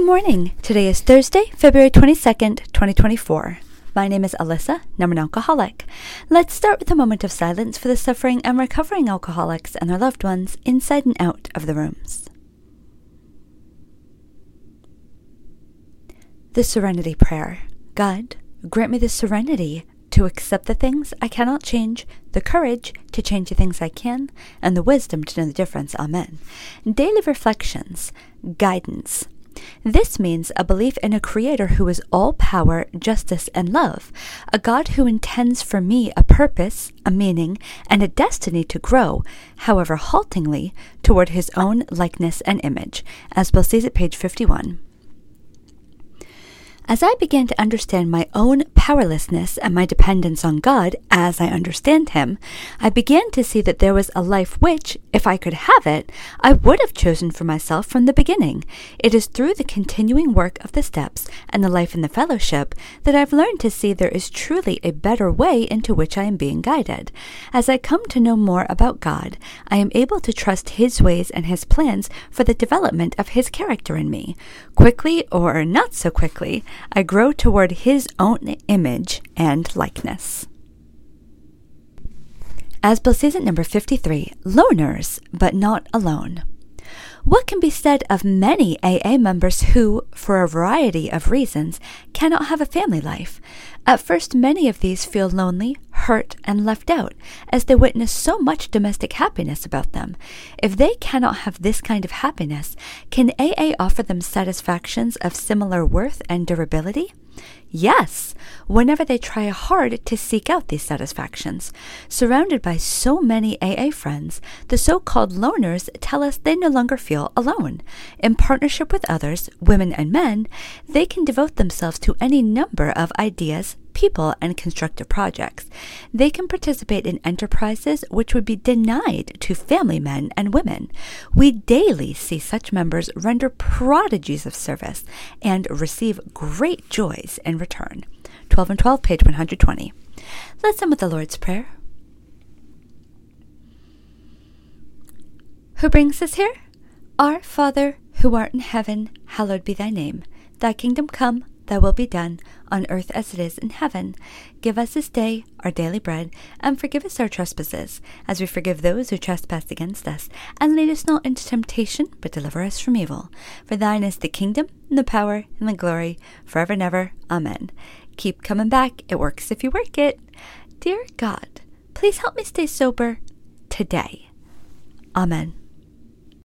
Good morning. Today is Thursday, February 22nd, 2024. My name is Alyssa, and I'm an alcoholic. Let's start with a moment of silence for the suffering and recovering alcoholics and their loved ones inside and out of the rooms. The Serenity Prayer God, grant me the serenity to accept the things I cannot change, the courage to change the things I can, and the wisdom to know the difference. Amen. Daily reflections, guidance. This means a belief in a creator who is all power, justice, and love, a God who intends for me a purpose, a meaning, and a destiny to grow, however haltingly, toward his own likeness and image, as Bill Sees It page 51. As I began to understand my own powerlessness and my dependence on God as I understand Him, I began to see that there was a life which, if I could have it, I would have chosen for myself from the beginning. It is through the continuing work of the steps and the life in the fellowship that I've learned to see there is truly a better way into which I am being guided. As I come to know more about God, I am able to trust His ways and His plans for the development of His character in me. Quickly or not so quickly, I grow toward his own image and likeness. As Bill says at number 53, loners, but not alone. What can be said of many AA members who, for a variety of reasons, cannot have a family life? At first, many of these feel lonely, hurt, and left out, as they witness so much domestic happiness about them. If they cannot have this kind of happiness, can AA offer them satisfactions of similar worth and durability? Yes, whenever they try hard to seek out these satisfactions. Surrounded by so many AA friends, the so called loners tell us they no longer feel alone. In partnership with others, women and men, they can devote themselves to any number of ideas, people, and constructive projects. They can participate in enterprises which would be denied to family men and women. We daily see such members render prodigies of service and receive great joys in return. 12 and 12, page 120. Let's end with the Lord's Prayer. Who brings us here? Our Father, who art in heaven, hallowed be thy name. Thy kingdom come Thy will be done, on earth as it is in heaven. Give us this day our daily bread, and forgive us our trespasses, as we forgive those who trespass against us. And lead us not into temptation, but deliver us from evil. For thine is the kingdom, and the power, and the glory, forever and ever. Amen. Keep coming back. It works if you work it. Dear God, please help me stay sober today. Amen.